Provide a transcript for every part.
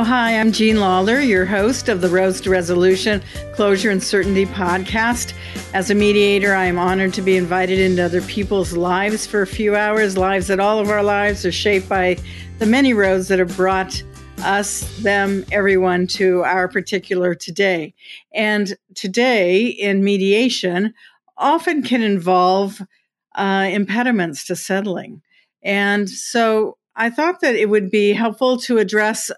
Oh, hi, I'm Jean Lawler, your host of the Road to Resolution Closure and Certainty podcast. As a mediator, I am honored to be invited into other people's lives for a few hours, lives that all of our lives are shaped by the many roads that have brought us, them, everyone to our particular today. And today in mediation often can involve uh, impediments to settling. And so I thought that it would be helpful to address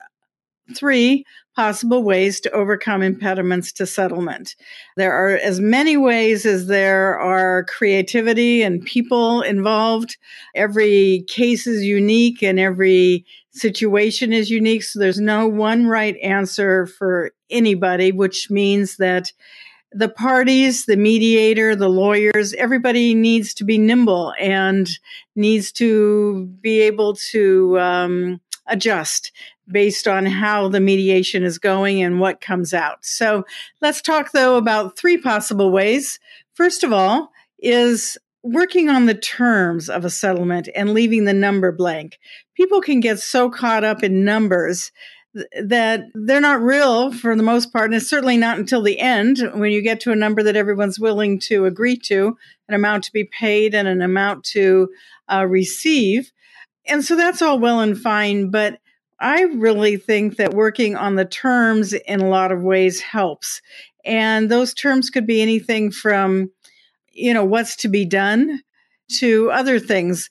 three possible ways to overcome impediments to settlement. There are as many ways as there are creativity and people involved. Every case is unique and every situation is unique. So there's no one right answer for anybody, which means that the parties, the mediator, the lawyers, everybody needs to be nimble and needs to be able to um, adjust based on how the mediation is going and what comes out. So let's talk though about three possible ways. First of all, is working on the terms of a settlement and leaving the number blank. People can get so caught up in numbers that they're not real for the most part, and it's certainly not until the end when you get to a number that everyone's willing to agree to, an amount to be paid and an amount to uh, receive. And so that's all well and fine, but I really think that working on the terms in a lot of ways helps. And those terms could be anything from, you know, what's to be done to other things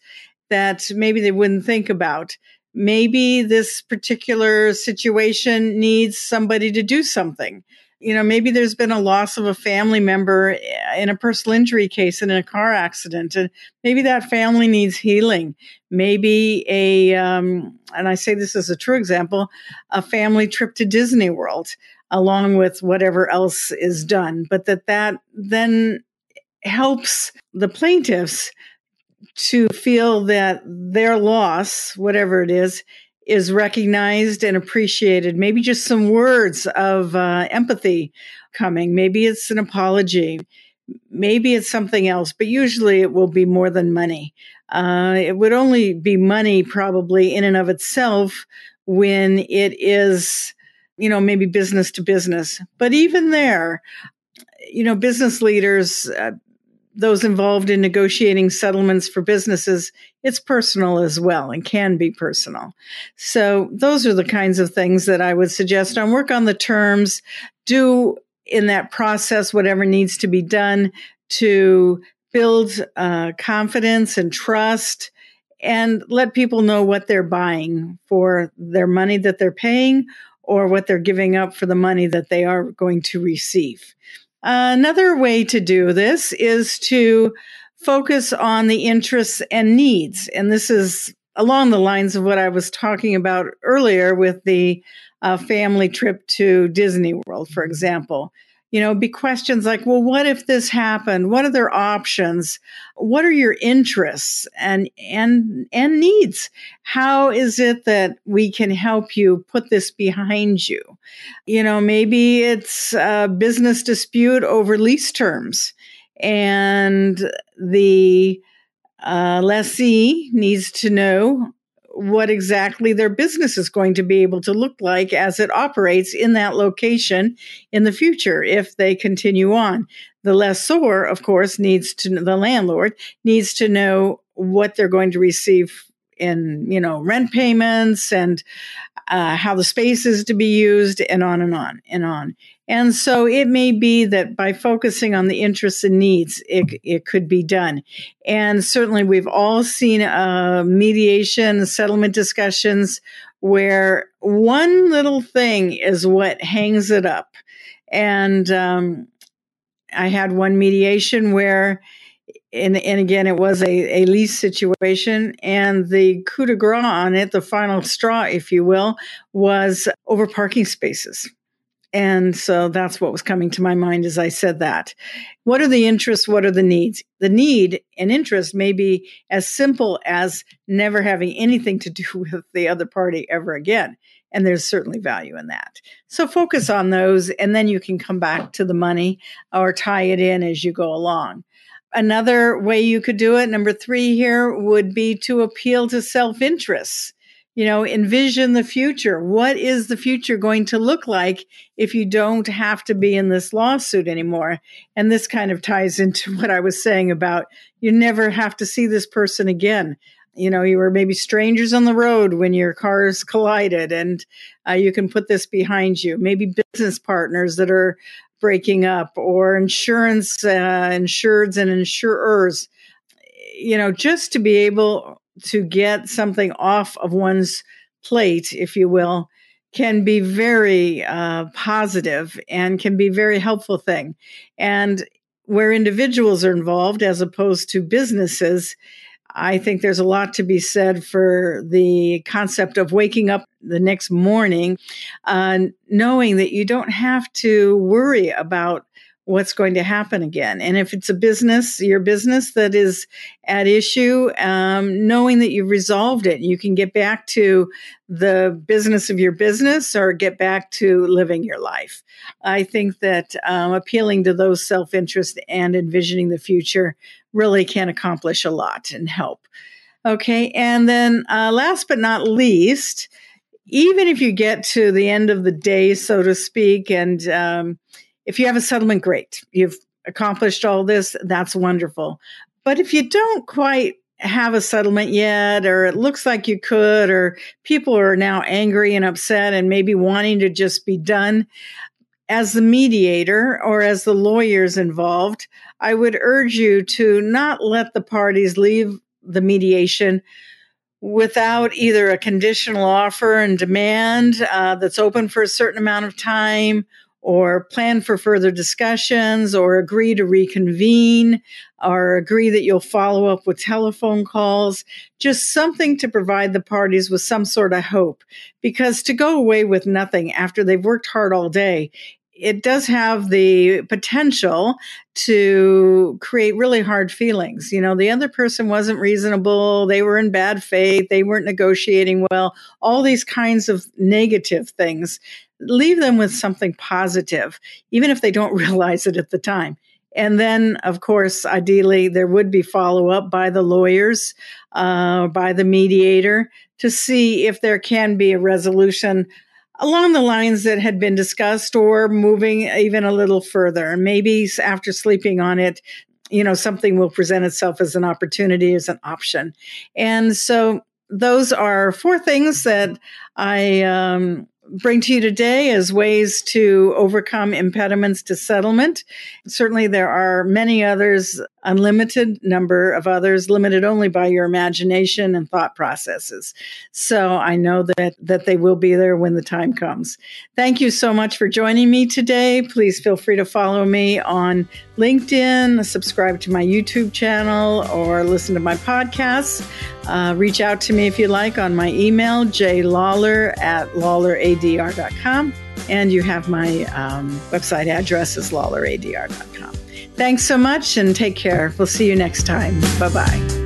that maybe they wouldn't think about. Maybe this particular situation needs somebody to do something you know, maybe there's been a loss of a family member in a personal injury case and in a car accident, and maybe that family needs healing. Maybe a, um, and I say this as a true example, a family trip to Disney World, along with whatever else is done, but that that then helps the plaintiffs to feel that their loss, whatever it is, is recognized and appreciated. Maybe just some words of uh, empathy coming. Maybe it's an apology. Maybe it's something else, but usually it will be more than money. Uh, it would only be money, probably in and of itself, when it is, you know, maybe business to business. But even there, you know, business leaders, uh, those involved in negotiating settlements for businesses, it's personal as well and can be personal. So those are the kinds of things that I would suggest on work on the terms, do in that process whatever needs to be done to build uh, confidence and trust and let people know what they're buying for their money that they're paying or what they're giving up for the money that they are going to receive. Another way to do this is to focus on the interests and needs. And this is along the lines of what I was talking about earlier with the uh, family trip to Disney World, for example. You know, be questions like, well, what if this happened? What are their options? What are your interests and and and needs? How is it that we can help you put this behind you? You know, maybe it's a business dispute over lease terms and the uh, lessee needs to know what exactly their business is going to be able to look like as it operates in that location in the future if they continue on. The lessor, of course, needs to, the landlord needs to know what they're going to receive in, you know, rent payments and uh, how the space is to be used and on and on and on. And so it may be that by focusing on the interests and needs, it, it could be done. And certainly we've all seen uh, mediation, settlement discussions where one little thing is what hangs it up. And um, I had one mediation where and, and again, it was a, a lease situation. And the coup de grace on it, the final straw, if you will, was over parking spaces. And so that's what was coming to my mind as I said that. What are the interests? What are the needs? The need and interest may be as simple as never having anything to do with the other party ever again. And there's certainly value in that. So focus on those, and then you can come back to the money or tie it in as you go along. Another way you could do it, number three here, would be to appeal to self interest. you know, envision the future. What is the future going to look like if you don't have to be in this lawsuit anymore? And this kind of ties into what I was saying about you never have to see this person again. You know, you were maybe strangers on the road when your cars collided, and uh, you can put this behind you. Maybe business partners that are breaking up, or insurance, uh, insureds and insurers. You know, just to be able to get something off of one's plate, if you will, can be very uh, positive and can be very helpful thing. And where individuals are involved as opposed to businesses, I think there's a lot to be said for the concept of waking up the next morning, uh, knowing that you don't have to worry about what's going to happen again. And if it's a business, your business that is at issue, um, knowing that you've resolved it, you can get back to the business of your business or get back to living your life. I think that um, appealing to those self interest and envisioning the future really can accomplish a lot and help. Okay. And then uh, last but not least, even if you get to the end of the day, so to speak, and um, if you have a settlement, great. You've accomplished all this. That's wonderful. But if you don't quite have a settlement yet, or it looks like you could, or people are now angry and upset and maybe wanting to just be done, as the mediator or as the lawyers involved, I would urge you to not let the parties leave the mediation without either a conditional offer and demand uh, that's open for a certain amount of time or plan for further discussions or agree to reconvene or agree that you'll follow up with telephone calls, just something to provide the parties with some sort of hope. Because to go away with nothing after they've worked hard all day, it does have the potential to create really hard feelings. You know, the other person wasn't reasonable, they were in bad faith, they weren't negotiating well, all these kinds of negative things leave them with something positive, even if they don't realize it at the time. And then, of course, ideally, there would be follow up by the lawyers, uh, by the mediator to see if there can be a resolution along the lines that had been discussed or moving even a little further. Maybe after sleeping on it, you know, something will present itself as an opportunity, as an option. And so those are four things that I um, bring to you today as ways to overcome impediments to settlement. Certainly, there are many others, unlimited number of others, limited only by your imagination and thought processes. So I know that, that they will be there when the time comes. Thank you so much for joining me today. Please feel free to follow me on LinkedIn, subscribe to my YouTube channel, or listen to my podcasts. Uh, reach out to me if you like on my email, jlawler at lawleradr.com. And you have my um, website address is lawleradr.com. Thanks so much and take care. We'll see you next time. Bye bye.